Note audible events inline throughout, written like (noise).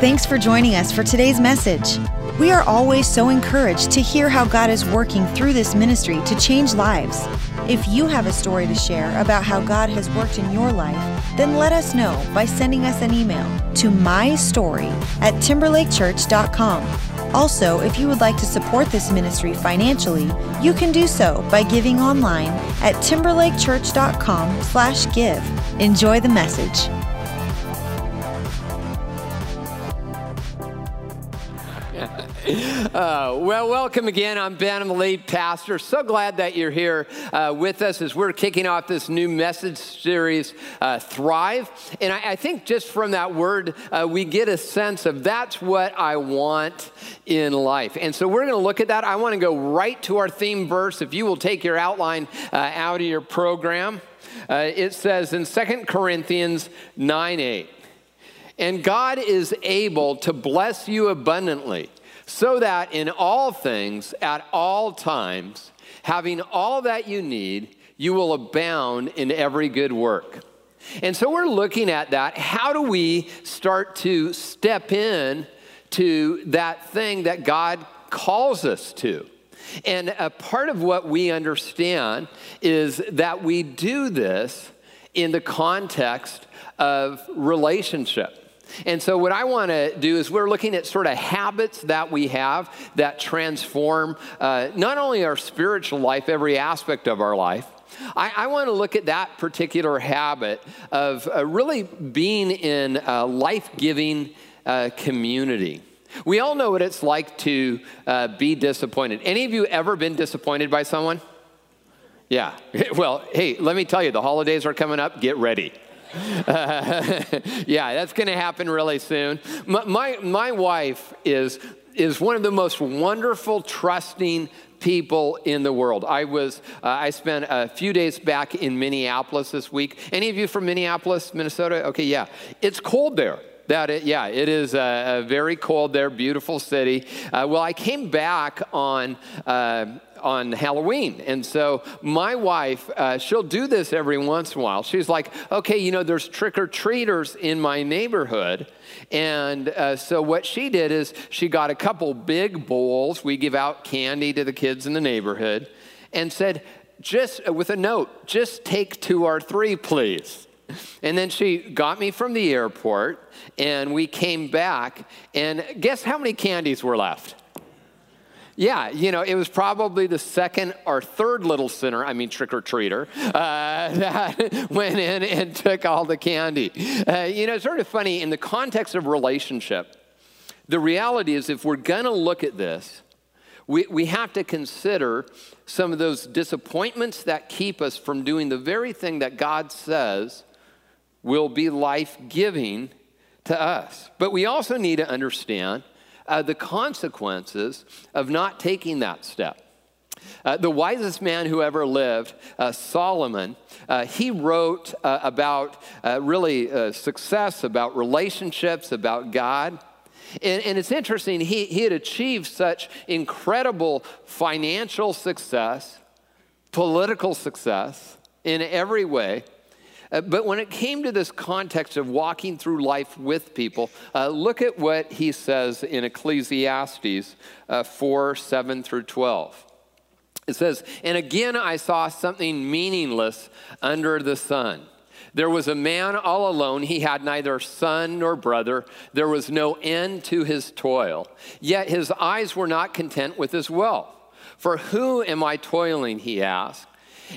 Thanks for joining us for today's message. We are always so encouraged to hear how God is working through this ministry to change lives. If you have a story to share about how God has worked in your life, then let us know by sending us an email to mystory at timberlakechurch.com. Also, if you would like to support this ministry financially, you can do so by giving online at timberlakechurch.com/give. Enjoy the message. Uh, well, welcome again. I'm Ben, I'm the lead pastor. So glad that you're here uh, with us as we're kicking off this new message series, uh, Thrive. And I, I, think just from that word, uh, we get a sense of that's what I want in life. And so we're going to look at that. I want to go right to our theme verse. If you will take your outline uh, out of your program, uh, it says in Second Corinthians 9 8, and God is able to bless you abundantly so that in all things, at all times, having all that you need, you will abound in every good work. And so we're looking at that. How do we start to step in to that thing that God calls us to? And a part of what we understand is that we do this in the context of relationship. And so, what I want to do is we're looking at sort of habits that we have that transform uh, not only our spiritual life, every aspect of our life. I, I want to look at that particular habit of uh, really being in a life giving uh, community. We all know what it's like to uh, be disappointed. Any of you ever been disappointed by someone? Yeah. (laughs) Well, hey, let me tell you, the holidays are coming up. Get ready. Uh, (laughs) yeah, that's going to happen really soon. My, my, my wife is, is one of the most wonderful, trusting people in the world. I was uh, I spent a few days back in Minneapolis this week. Any of you from Minneapolis, Minnesota? Okay, yeah. It's cold there. That it, yeah, it is uh, very cold there, beautiful city. Uh, well, I came back on uh, on Halloween. And so my wife, uh, she'll do this every once in a while. She's like, okay, you know, there's trick or treaters in my neighborhood. And uh, so what she did is she got a couple big bowls. We give out candy to the kids in the neighborhood and said, just uh, with a note, just take two or three, please. And then she got me from the airport and we came back. And guess how many candies were left? Yeah, you know, it was probably the second or third little sinner, I mean, trick or treater, uh, (laughs) that went in and took all the candy. Uh, you know, it's sort of funny in the context of relationship. The reality is, if we're going to look at this, we, we have to consider some of those disappointments that keep us from doing the very thing that God says will be life giving to us. But we also need to understand uh, the consequences of not taking that step. Uh, the wisest man who ever lived, uh, Solomon, uh, he wrote uh, about uh, really uh, success, about relationships, about God. And, and it's interesting, he, he had achieved such incredible financial success, political success in every way. Uh, but when it came to this context of walking through life with people, uh, look at what he says in Ecclesiastes uh, 4 7 through 12. It says, And again I saw something meaningless under the sun. There was a man all alone. He had neither son nor brother. There was no end to his toil. Yet his eyes were not content with his wealth. For who am I toiling? He asked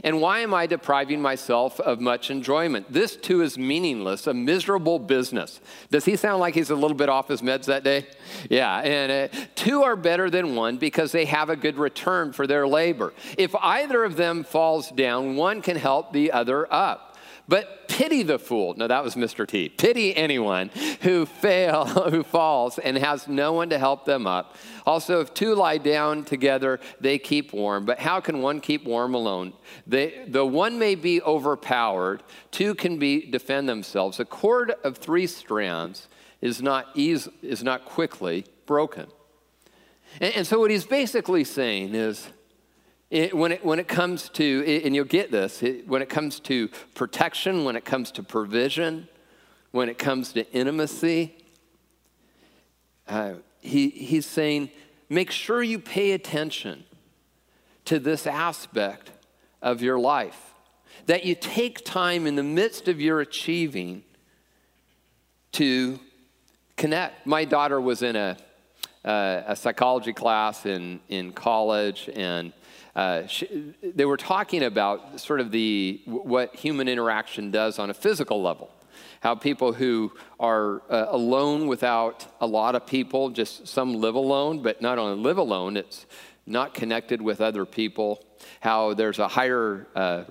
and why am I depriving myself of much enjoyment? This too is meaningless, a miserable business. Does he sound like he's a little bit off his meds that day? Yeah, and uh, two are better than one because they have a good return for their labor. If either of them falls down, one can help the other up. But pity the fool. No, that was Mr. T. Pity anyone who fail, (laughs) who falls and has no one to help them up. Also, if two lie down together, they keep warm. But how can one keep warm alone? They, the one may be overpowered, two can be defend themselves. A cord of three strands is not, easy, is not quickly broken. And, and so, what he's basically saying is, it, when, it, when it comes to, and you'll get this, it, when it comes to protection, when it comes to provision, when it comes to intimacy. Uh, he, he's saying, make sure you pay attention to this aspect of your life. That you take time in the midst of your achieving to connect. My daughter was in a, uh, a psychology class in, in college, and uh, she, they were talking about sort of the what human interaction does on a physical level. How people who are uh, alone without a lot of people, just some live alone, but not only live alone, it's not connected with other people. How there's a higher uh,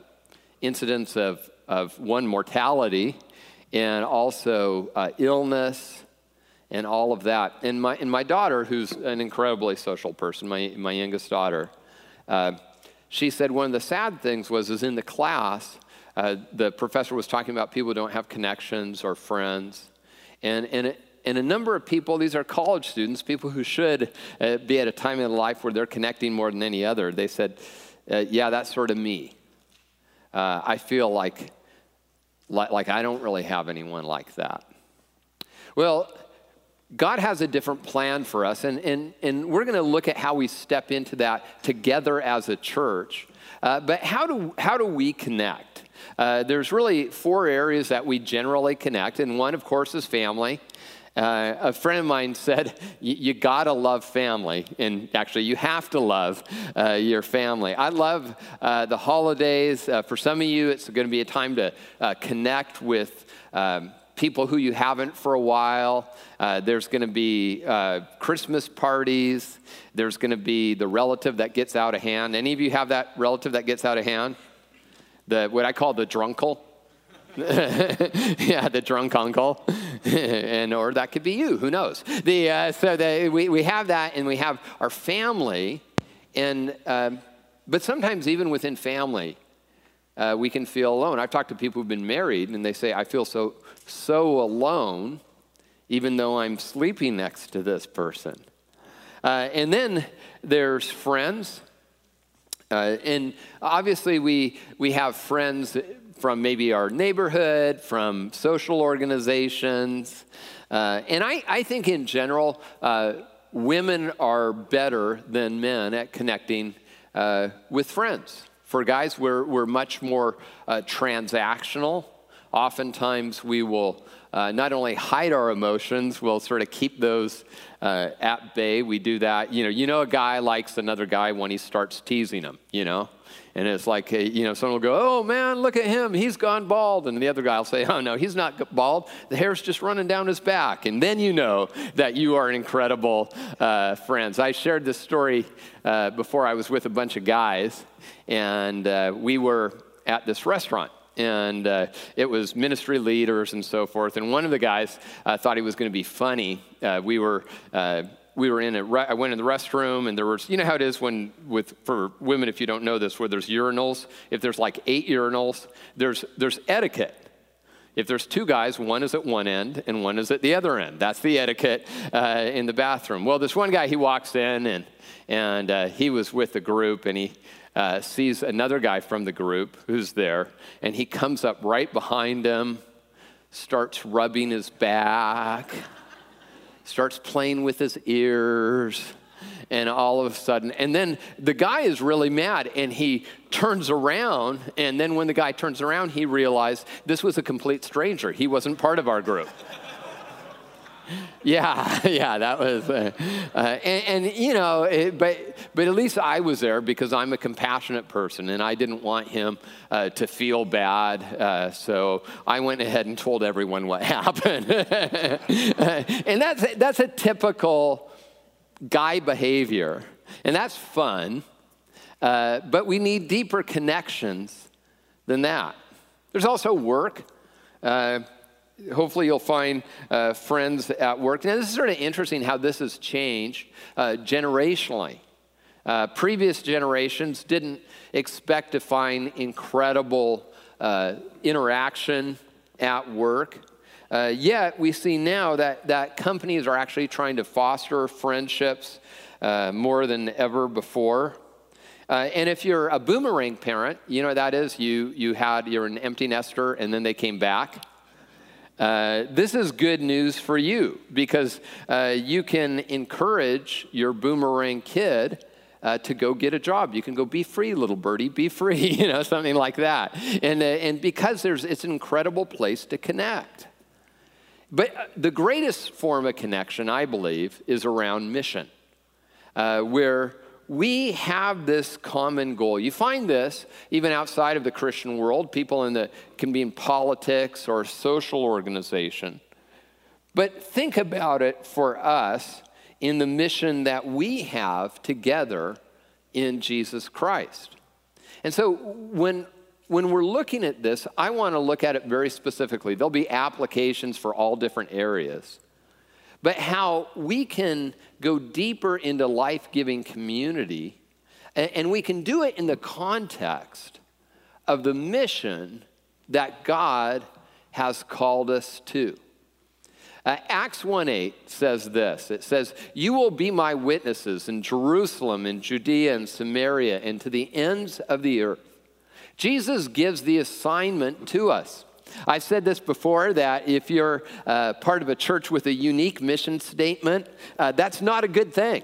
incidence of, of one mortality and also uh, illness and all of that. And my, and my daughter, who's an incredibly social person, my, my youngest daughter, uh, she said one of the sad things was is in the class, uh, the professor was talking about people who don't have connections or friends. And, and, and a number of people, these are college students, people who should uh, be at a time in life where they're connecting more than any other, they said, uh, Yeah, that's sort of me. Uh, I feel like, like, like I don't really have anyone like that. Well, God has a different plan for us, and, and, and we're going to look at how we step into that together as a church. Uh, but how do, how do we connect? Uh, there's really four areas that we generally connect, and one, of course, is family. Uh, a friend of mine said, You gotta love family. And actually, you have to love uh, your family. I love uh, the holidays. Uh, for some of you, it's gonna be a time to uh, connect with. Um, people who you haven't for a while. Uh, there's going to be uh, Christmas parties. There's going to be the relative that gets out of hand. Any of you have that relative that gets out of hand? The what I call the drunkle. (laughs) yeah, the drunk uncle, (laughs) and or that could be you. Who knows? The uh, so the, we we have that, and we have our family, and um, but sometimes even within family, uh, we can feel alone. I've talked to people who've been married, and they say, I feel so, so alone, even though I'm sleeping next to this person. Uh, and then there's friends. Uh, and obviously, we, we have friends from maybe our neighborhood, from social organizations. Uh, and I, I think in general, uh, women are better than men at connecting uh, with friends. For guys, we're, we're much more uh, transactional. Oftentimes, we will uh, not only hide our emotions, we'll sort of keep those uh, at bay. We do that. You know, you know, a guy likes another guy when he starts teasing him, you know? And it's like, you know, someone will go, oh man, look at him, he's gone bald. And the other guy will say, oh no, he's not bald, the hair's just running down his back. And then you know that you are incredible uh, friends. I shared this story uh, before I was with a bunch of guys, and uh, we were at this restaurant and uh, it was ministry leaders and so forth. And one of the guys uh, thought he was going to be funny. Uh, we were uh, we were in a re- I went in the restroom and there was you know how it is when with for women if you don't know this where there's urinals if there's like eight urinals there's there's etiquette if there's two guys one is at one end and one is at the other end. That's the etiquette uh, in the bathroom. Well this one guy he walks in and and uh, he was with the group and he uh, sees another guy from the group who's there and he comes up right behind him starts rubbing his back starts playing with his ears, and all of a sudden, and then the guy is really mad and he turns around. And then when the guy turns around, he realized this was a complete stranger. He wasn't part of our group. yeah, (laughs) yeah, that was, uh, uh, and, and, you know, it, but but at least I was there because I'm a compassionate person, and I didn't want him uh, to feel bad. Uh, so I went ahead and told everyone what (laughs) happened, (laughs) and that's that's a typical guy behavior, and that's fun. Uh, but we need deeper connections than that. There's also work. Uh, hopefully you'll find uh, friends at work. Now, this is sort of interesting how this has changed uh, generationally. Uh, previous generations didn't expect to find incredible uh, interaction at work. Uh, yet we see now that, that companies are actually trying to foster friendships uh, more than ever before. and if you're a boomerang parent, you know that is you, you had, you're an empty nester and then they came back. Uh, this is good news for you because uh, you can encourage your boomerang kid uh, to go get a job. You can go, be free, little birdie, be free, (laughs) you know, something like that. And, uh, and because there's, it's an incredible place to connect. But uh, the greatest form of connection, I believe, is around mission, uh, where we have this common goal. You find this even outside of the Christian world. People in the can be in politics or social organization. But think about it for us in the mission that we have together in Jesus Christ. And so when when we're looking at this, I want to look at it very specifically. There'll be applications for all different areas but how we can go deeper into life giving community, and we can do it in the context of the mission that God has called us to. Uh, Acts 1 8 says this it says, You will be my witnesses in Jerusalem, in Judea, and Samaria, and to the ends of the earth. Jesus gives the assignment to us. I've said this before that if you're uh, part of a church with a unique mission statement, uh, that's not a good thing.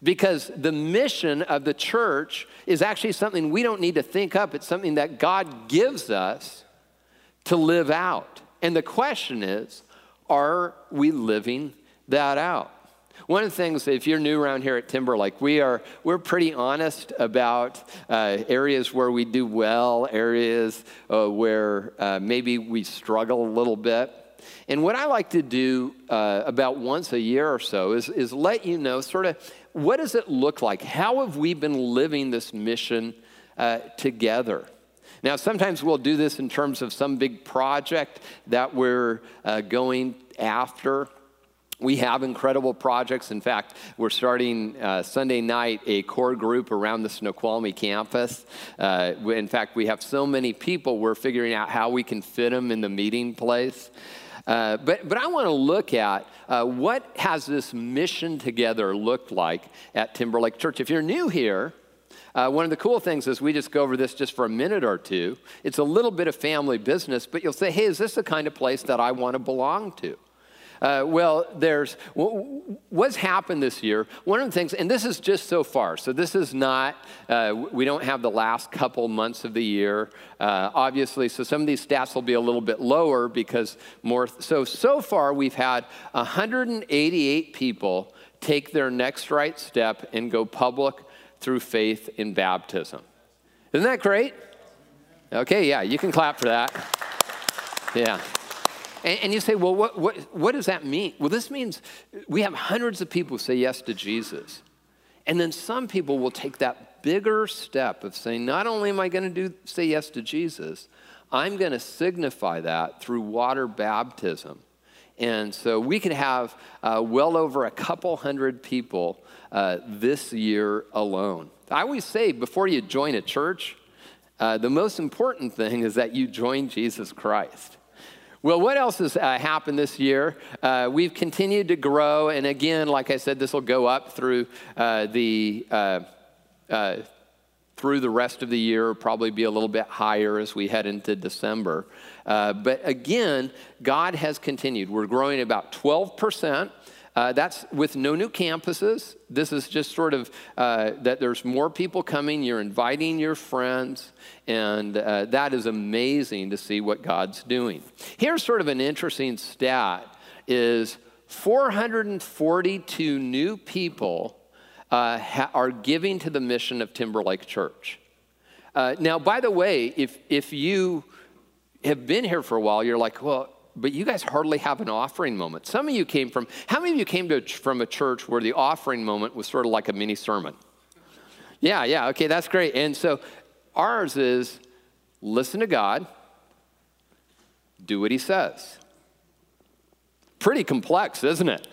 Because the mission of the church is actually something we don't need to think up. It's something that God gives us to live out. And the question is are we living that out? One of the things, if you're new around here at Timberlake, we are we're pretty honest about uh, areas where we do well, areas uh, where uh, maybe we struggle a little bit. And what I like to do uh, about once a year or so is, is let you know sort of what does it look like? How have we been living this mission uh, together? Now, sometimes we'll do this in terms of some big project that we're uh, going after. We have incredible projects. In fact, we're starting uh, Sunday night a core group around the Snoqualmie campus. Uh, in fact, we have so many people, we're figuring out how we can fit them in the meeting place. Uh, but, but I want to look at uh, what has this mission together looked like at Timberlake Church. If you're new here, uh, one of the cool things is we just go over this just for a minute or two. It's a little bit of family business, but you'll say, hey, is this the kind of place that I want to belong to? Uh, well, there's what's happened this year. One of the things, and this is just so far, so this is not, uh, we don't have the last couple months of the year, uh, obviously, so some of these stats will be a little bit lower because more. So, so far, we've had 188 people take their next right step and go public through faith in baptism. Isn't that great? Okay, yeah, you can clap for that. Yeah. And, and you say, well, what, what, what does that mean? Well, this means we have hundreds of people who say yes to Jesus. And then some people will take that bigger step of saying, not only am I going to do, say yes to Jesus, I'm going to signify that through water baptism. And so we could have uh, well over a couple hundred people uh, this year alone. I always say before you join a church, uh, the most important thing is that you join Jesus Christ. Well, what else has uh, happened this year? Uh, we've continued to grow, and again, like I said, this will go up through uh, the uh, uh, through the rest of the year. Probably be a little bit higher as we head into December. Uh, but again, God has continued. We're growing about 12 percent. Uh, that's with no new campuses. This is just sort of uh, that there's more people coming. You're inviting your friends, and uh, that is amazing to see what God's doing. Here's sort of an interesting stat: is 442 new people uh, ha- are giving to the mission of Timberlake Church. Uh, now, by the way, if if you have been here for a while, you're like, well but you guys hardly have an offering moment. Some of you came from, how many of you came to, from a church where the offering moment was sort of like a mini sermon? Yeah, yeah, okay, that's great. And so ours is listen to God, do what He says. Pretty complex, isn't it?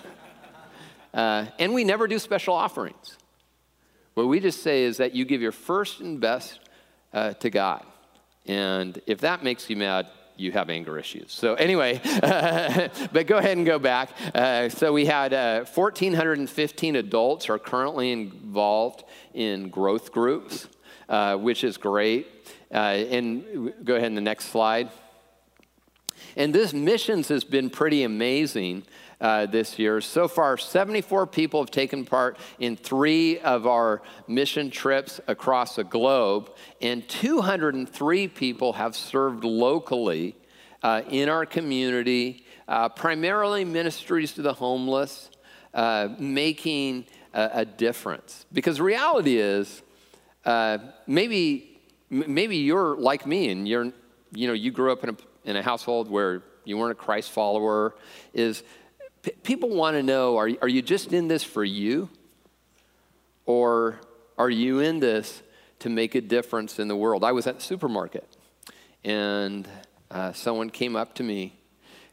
Uh, and we never do special offerings. What we just say is that you give your first and best uh, to God. And if that makes you mad, you have anger issues. So, anyway, (laughs) but go ahead and go back. Uh, so, we had uh, 1,415 adults are currently involved in growth groups, uh, which is great. Uh, and go ahead in the next slide. And this missions has been pretty amazing uh, this year. So far, 74 people have taken part in three of our mission trips across the globe, and 203 people have served locally uh, in our community, uh, primarily ministries to the homeless, uh, making a, a, difference. Because reality is, uh, maybe, maybe you're like me and you're, you know, you grew up in a, in a household where you weren't a Christ follower, is P- people want to know are, are you just in this for you? Or are you in this to make a difference in the world? I was at the supermarket and uh, someone came up to me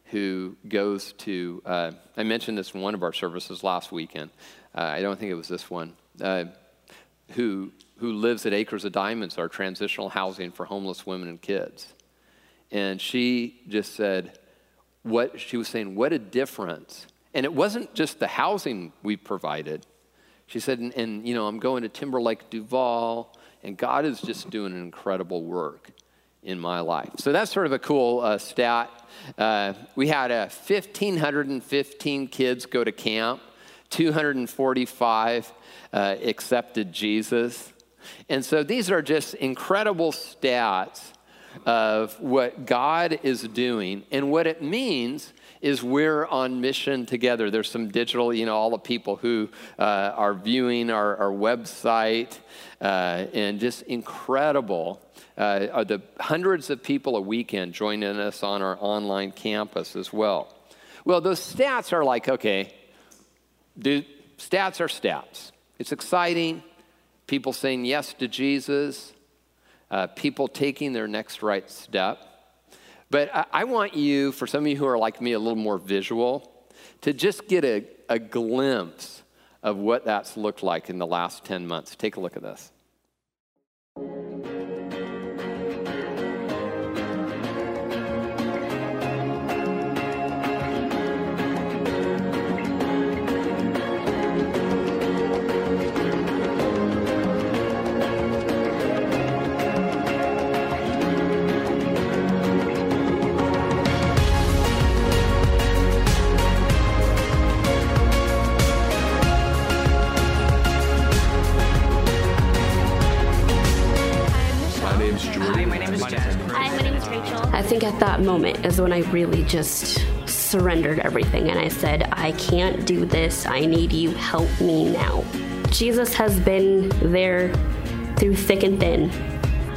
who goes to, uh, I mentioned this in one of our services last weekend. Uh, I don't think it was this one. Uh, who, who lives at Acres of Diamonds, our transitional housing for homeless women and kids. And she just said, what she was saying, what a difference. And it wasn't just the housing we provided. She said, and, and you know, I'm going to Timberlake Duvall, and God is just doing an incredible work in my life. So that's sort of a cool uh, stat. Uh, we had uh, 1,515 kids go to camp, 245 uh, accepted Jesus. And so these are just incredible stats of what God is doing. And what it means is we're on mission together. There's some digital, you know, all the people who uh, are viewing our, our website uh, and just incredible. Uh, are the hundreds of people a weekend joining us on our online campus as well. Well, those stats are like, okay, do, stats are stats. It's exciting. People saying yes to Jesus uh, people taking their next right step. But I, I, want you, for some of you who are like me, a little more visual, to just get a, a glimpse of what that's looked like in the last 10 months. Take a look at this. Think at that moment is when I really just surrendered everything and I said, I can't do this. I need you. Help me now. Jesus has been there through thick and thin.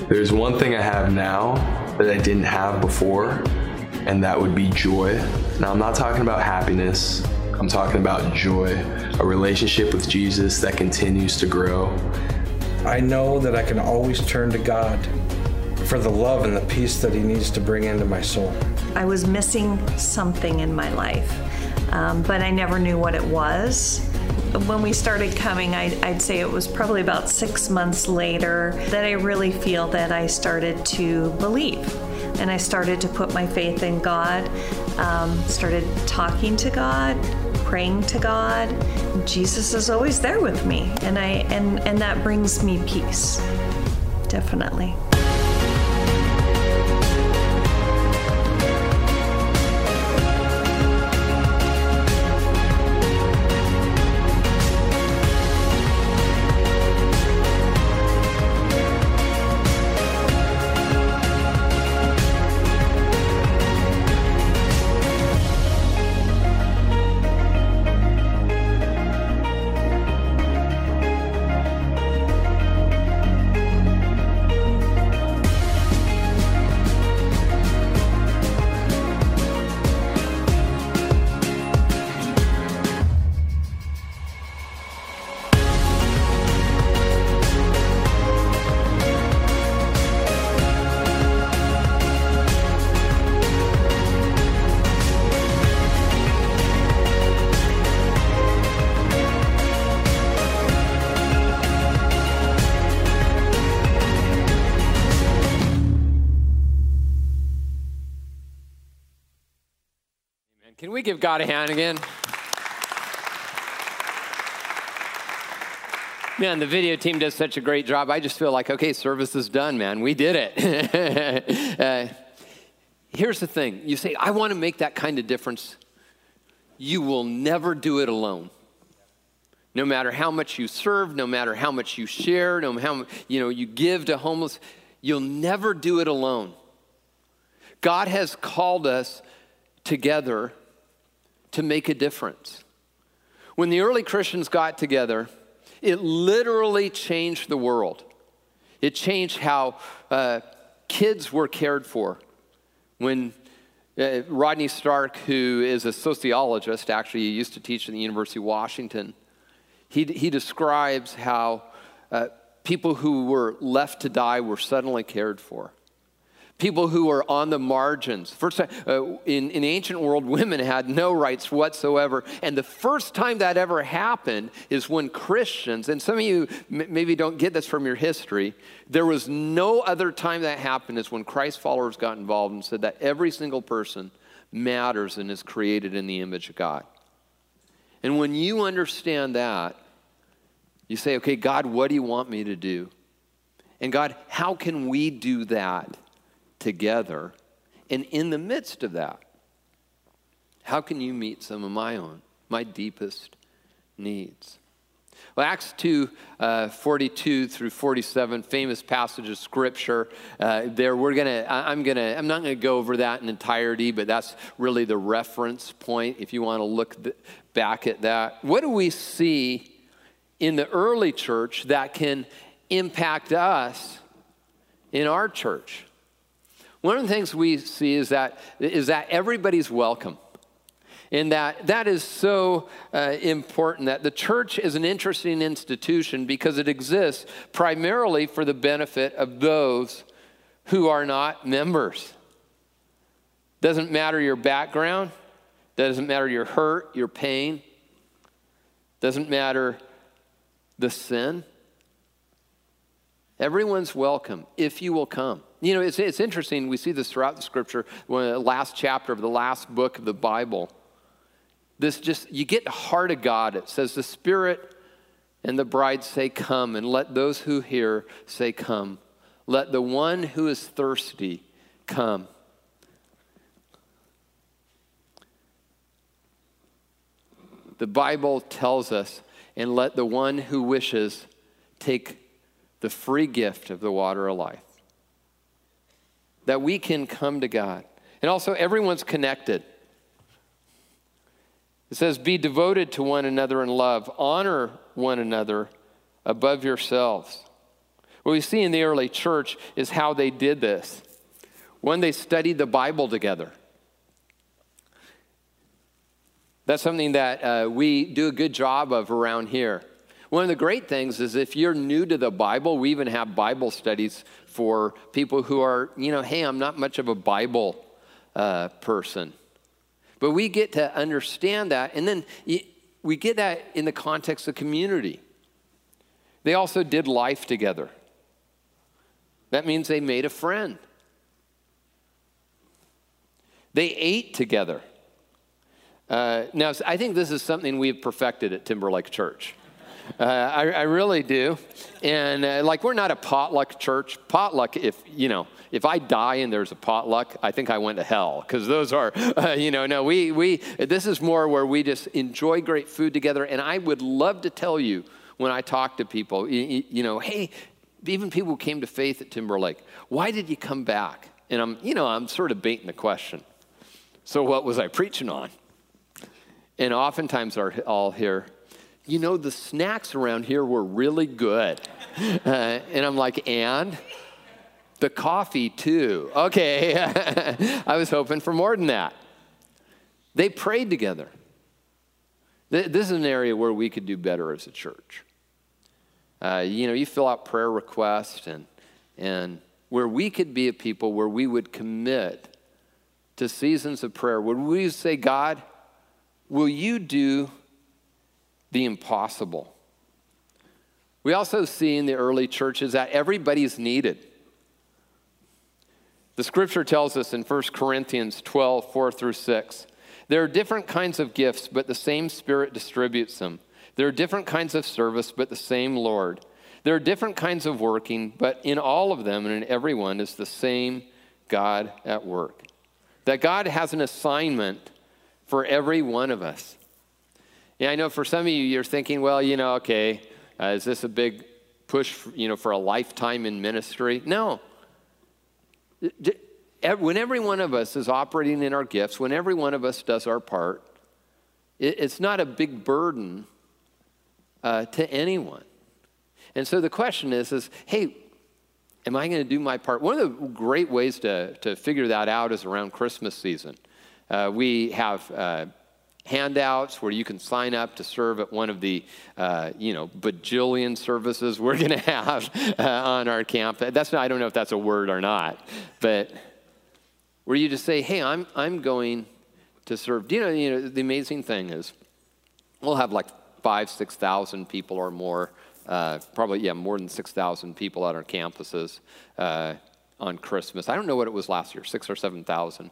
There's one thing I have now that I didn't have before, and that would be joy. Now, I'm not talking about happiness, I'm talking about joy, a relationship with Jesus that continues to grow. I know that I can always turn to God for the love and the peace that He needs to bring into my soul. I was missing something in my life, um, but I never knew what it was. When we started coming, I'd, I'd, say it was probably about six months later that I really feel that I started to believe. And I started to put my faith in God, um, started talking to God, praying to God. Jesus is always there with me, and I and and that brings me peace. Definitely. Give God a hand again? Man, the video team does such a great job. I just feel like, okay, service is done, man. We did it. (laughs) uh, here's the thing you say, I want to make that kind of difference. You will never do it alone. No matter how much you serve, no matter how much you share, no matter how you know you give to homeless, you'll never do it alone. God has called us together to make a difference. When the early Christians got together, it literally changed the world. It changed how uh, kids were cared for. When uh, Rodney Stark, who is a sociologist, actually he used to teach at the University of Washington, he, he describes how uh, people who were left to die were suddenly cared for people who were on the margins. First time, uh, in, in the ancient world, women had no rights whatsoever. And the first time that ever happened is when Christians, and some of you m- maybe don't get this from your history, there was no other time that happened is when Christ followers got involved and said that every single person matters and is created in the image of God. And when you understand that, you say, okay, God, what do you want me to do? And God, how can we do that? Together. And in the midst of that, how can you meet some of my own, my deepest needs? Well, Acts 2 uh, 42 through 47, famous passage of scripture. Uh, there, we're to, I'm to, I'm not to go over that in entirety, but that's really the reference point if you want to look th- back at that. What do we see in the early church that can impact us in our church? One of the things we see is that, is that everybody's welcome. And that that is so uh, important that the church is an interesting institution because it exists primarily for the benefit of those who are not members. Doesn't matter your background, doesn't matter your hurt, your pain, doesn't matter the sin. Everyone's welcome if you will come. You know, it's, it's interesting. We see this throughout the scripture, when the last chapter of the last book of the Bible. This just, you get the heart of God. It says, The Spirit and the bride say, Come, and let those who hear say, Come. Let the one who is thirsty come. The Bible tells us, and let the one who wishes take the free gift of the water of life that we can come to God. And also, everyone's connected. It says, Be devoted to one another in love, honor one another above yourselves. What we see in the early church is how they did this. When they studied the Bible together. That's something that uh, we do a good job of around here. One of the great things is if you're new to the Bible, we even have Bible studies for people who are, you know, hey, I'm not much of a Bible uh, person. But we get to understand that, and then we get that in the context of community. They also did life together. That means they made a friend. They ate together. Uh, now, I think this is something we've perfected at Timberlake Church. Uh, I, I, really do. And uh, like, we're not a potluck church. Potluck, if, you know, if I die and there's a potluck, I think I went to hell because those are, (laughs) uh, you know, no, we, we, this is more where we just enjoy great food together. And I would love to tell you when I talk to people, you, you know, hey, even people who came to faith at Timberlake, why did you come back? And I'm, you know, I'm sort of baiting the question. So what was I preaching on? And oftentimes I'll hear, you know, the snacks around here were really good. Uh, and I'm like, and? The coffee, too. Okay. (laughs) I was hoping for more than that. They prayed together. This is an area where we could do better as a church. Uh, you know, you fill out prayer requests and, and where we could be a people where we would commit to seasons of prayer. Would we say, God, will you do the impossible. We also see in the early churches that everybody's needed. The scripture tells us in 1 Corinthians 12, 4 through 6. There are different kinds of gifts, but the same Spirit distributes them. There are different kinds of service, but the same Lord. There are different kinds of working, but in all of them and in everyone is the same God at work. that God has an assignment for every one of us. Yeah, I know for some of you, you're thinking, well, you know, okay, uh, is this a big push, for, you know, for a lifetime in ministry? No. When every one of us is operating in our gifts, when every one of us does our part, it's not a big burden uh, to anyone. And so the question is, is hey, am I going to do my part? One of the great ways to, to figure that out is around Christmas season. Uh, we have uh, handouts where you can sign up to serve at one of the, uh, you know, bajillion services we're (laughs) going to have uh, on our camp. That's not, I don't know if that's a word or not, but where you just say, hey, I'm, I'm going to serve. You know, you know, the amazing thing is we'll have like five, 6,000 people or more, uh, probably, yeah, more than 6,000 people on our campuses uh, on Christmas. I don't know what it was last year, six or 7,000.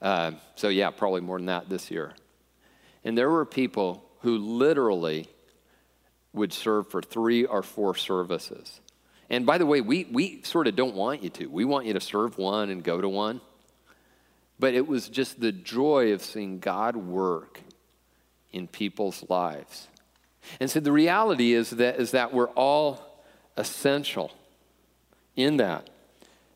Uh, so, yeah, probably more than that this year. And there were people who literally would serve for three or four services. And by the way, we, we sort of don't want you to. We want you to serve one and go to one. But it was just the joy of seeing God work in people's lives. And so the reality is that, is that we're all essential in that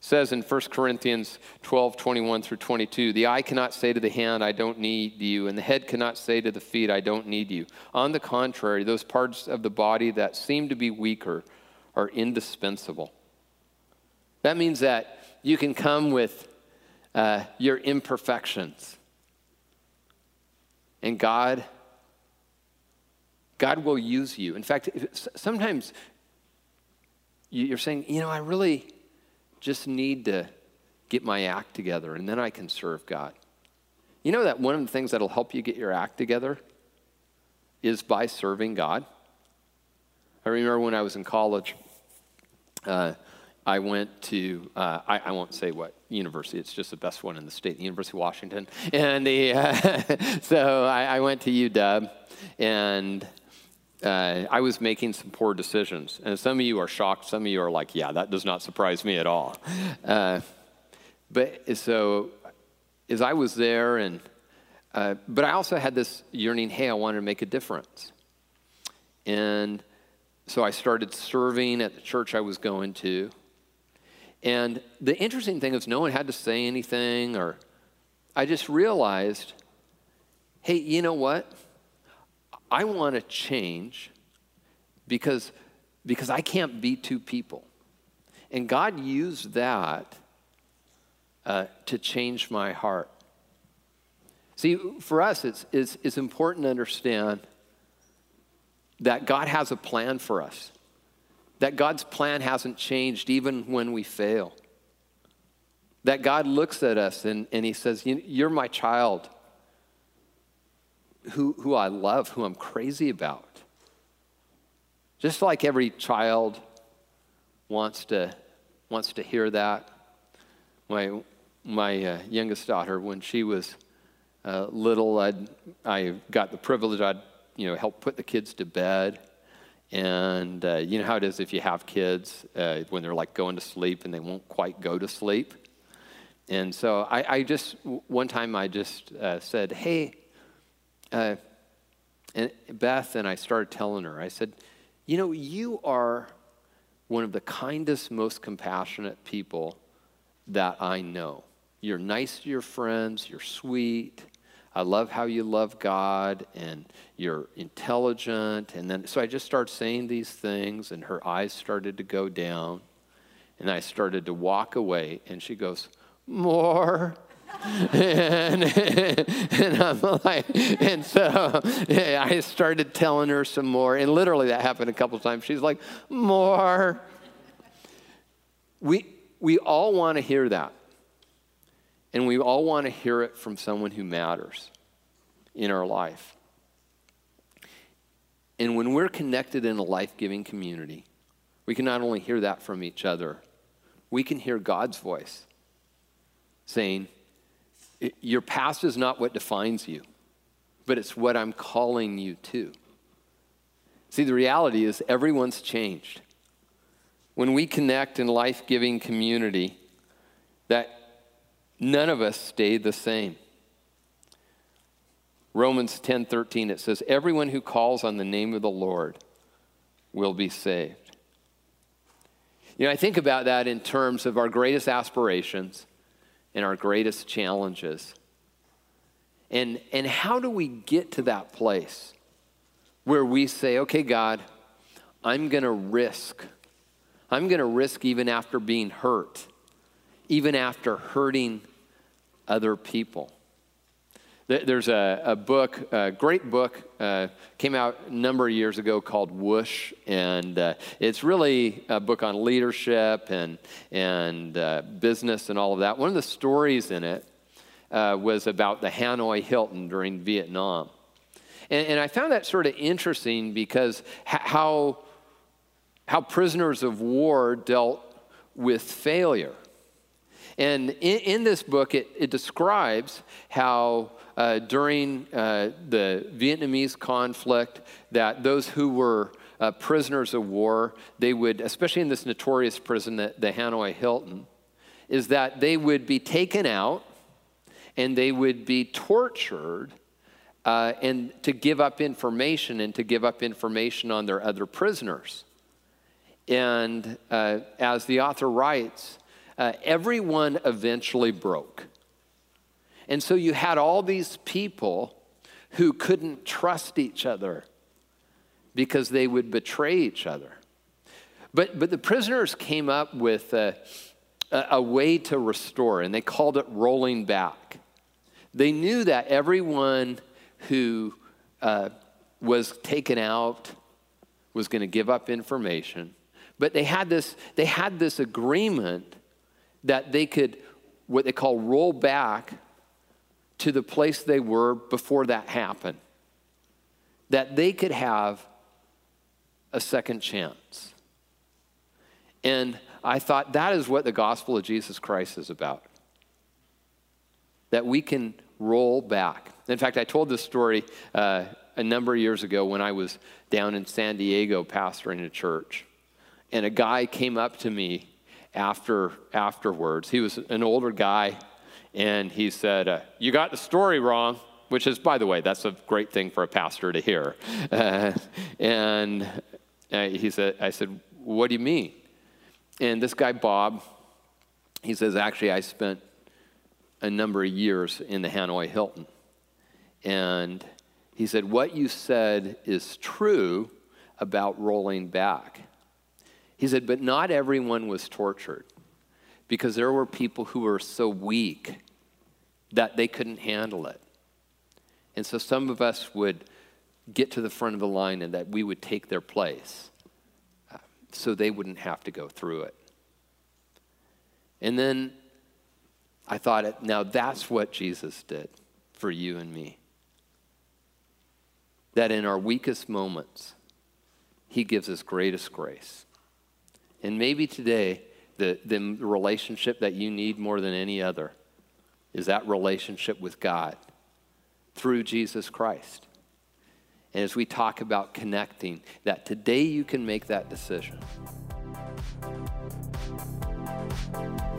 says in 1 Corinthians 12, 21 through 22, the eye cannot say to the hand, I don't need you, and the head cannot say to the feet, I don't need you. On the contrary, those parts of the body that seem to be weaker are indispensable. That means that you can come with uh, your imperfections. And God, God will use you. In fact, sometimes you're saying, you know, I really, just need to get my act together and then I can serve God. You know that one of the things that'll help you get your act together is by serving God? I remember when I was in college, uh, I went to, uh, I, I, won't say what university, it's just the best one in the state, the University of Washington. (laughs) And the, uh, (laughs) so I, I, went to UW, and uh, I was making some poor decisions. And some of you are shocked. Some of you are like, yeah, that does not surprise me at all. Uh, but so as I was there, and uh, but I also had this yearning, hey, I wanted to make a difference. And so I started serving at the church I was going to. And the interesting thing is, no one had to say anything, or I just realized, hey, you know what? I want to change because, because I can't be two people. And God used that uh, to change my heart. See, for us, it's, it's, it's important to understand that God has a plan for us, that God's plan hasn't changed even when we fail. That God looks at us and, and He says, You're my child who, who I love, who I'm crazy about. Just like every child wants to, wants to hear that. My, my uh, youngest daughter, when she was uh, little, I'd, I got the privilege, I'd you know, help put the kids to bed. And uh, you know how it is if you have kids uh, when they're like going to sleep and they won't quite go to sleep. And so I, I just, one time I just uh, said, hey, uh, and Beth and I started telling her, I said, You know, you are one of the kindest, most compassionate people that I know. You're nice to your friends, you're sweet. I love how you love God and you're intelligent. And then, so I just started saying these things, and her eyes started to go down. And I started to walk away, and she goes, More and, and I'm like, and so yeah, I started telling her some more, and literally that happened a couple times. She's like, more. We, we all want to hear that. And we all want to hear it from someone who matters in our life. And when we're connected in a life giving community, we can not only hear that from each other, we can hear God's voice saying, your past is not what defines you, but it's what I'm calling you to. See, the reality is everyone's changed. When we connect in life giving community, that, none of us stayed the same. Romans 10:13 it says everyone who calls on the name of the Lord will be saved. You know, I think about that in terms of our greatest aspirations and our greatest challenges. And, and how do we get to that place where we say, okay, God, I'm going to risk. I'm going to risk even after being hurt, even after hurting other people. There's a, a book, a great book, uh, came out a number of years ago called Whoosh, and uh, it's really a book on leadership and, and uh, business and all of that. One of the stories in it uh, was about the Hanoi Hilton during Vietnam. And, and I found that sort of interesting because how, how prisoners of war dealt with failure. And in, in this book, it, it describes how uh, during uh, the Vietnamese conflict that those who were uh, prisoners of war, they would, especially in this notorious prison, the, the Hanoi Hilton, is that they would be taken out and they would be tortured uh, and to give up information and to give up information on their other prisoners. And uh, as the author writes, uh, everyone eventually broke. And so you had all these people who couldn't trust each other because they would betray each other. But, but the prisoners came up with a, a, way to restore, and they called it rolling back. They knew that everyone who uh, was taken out was going to give up information, but they had this, they had this agreement that they could, what they call roll back to the place they were before that happened, that they could have a second chance. And I thought that is what the gospel of Jesus Christ is about. That we can roll back. In fact, I told this story uh, a number of years ago when I was down in San Diego pastoring a church. And a guy came up to me after afterwards. He was an older guy, and he said, uh, You got the story wrong, which is, by the way, that's a great thing for a pastor to hear. (laughs) Uh, and uh, he said, I said, What do you mean? And this guy, Bob, he says, Actually, I spent a number of years in the Hanoi Hilton. And he said, What you said is true about rolling back. He said, But not everyone was tortured because there were people who were so weak that they couldn't handle it. And so some of us would get to the front of the line and that we would take their place uh, so they wouldn't have to go through it. And then I thought, now that's what Jesus did for you and me. That in our weakest moments, he gives us greatest grace. And maybe today, the, the relationship that you need more than any other is that relationship with God through Jesus Christ. And as we talk about connecting, that today you can make that decision.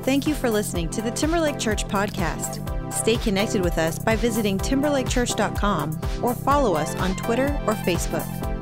Thank you for listening to the Timberlake Church podcast. Stay connected with us by visiting timberlakechurch.com or follow us on Twitter or Facebook.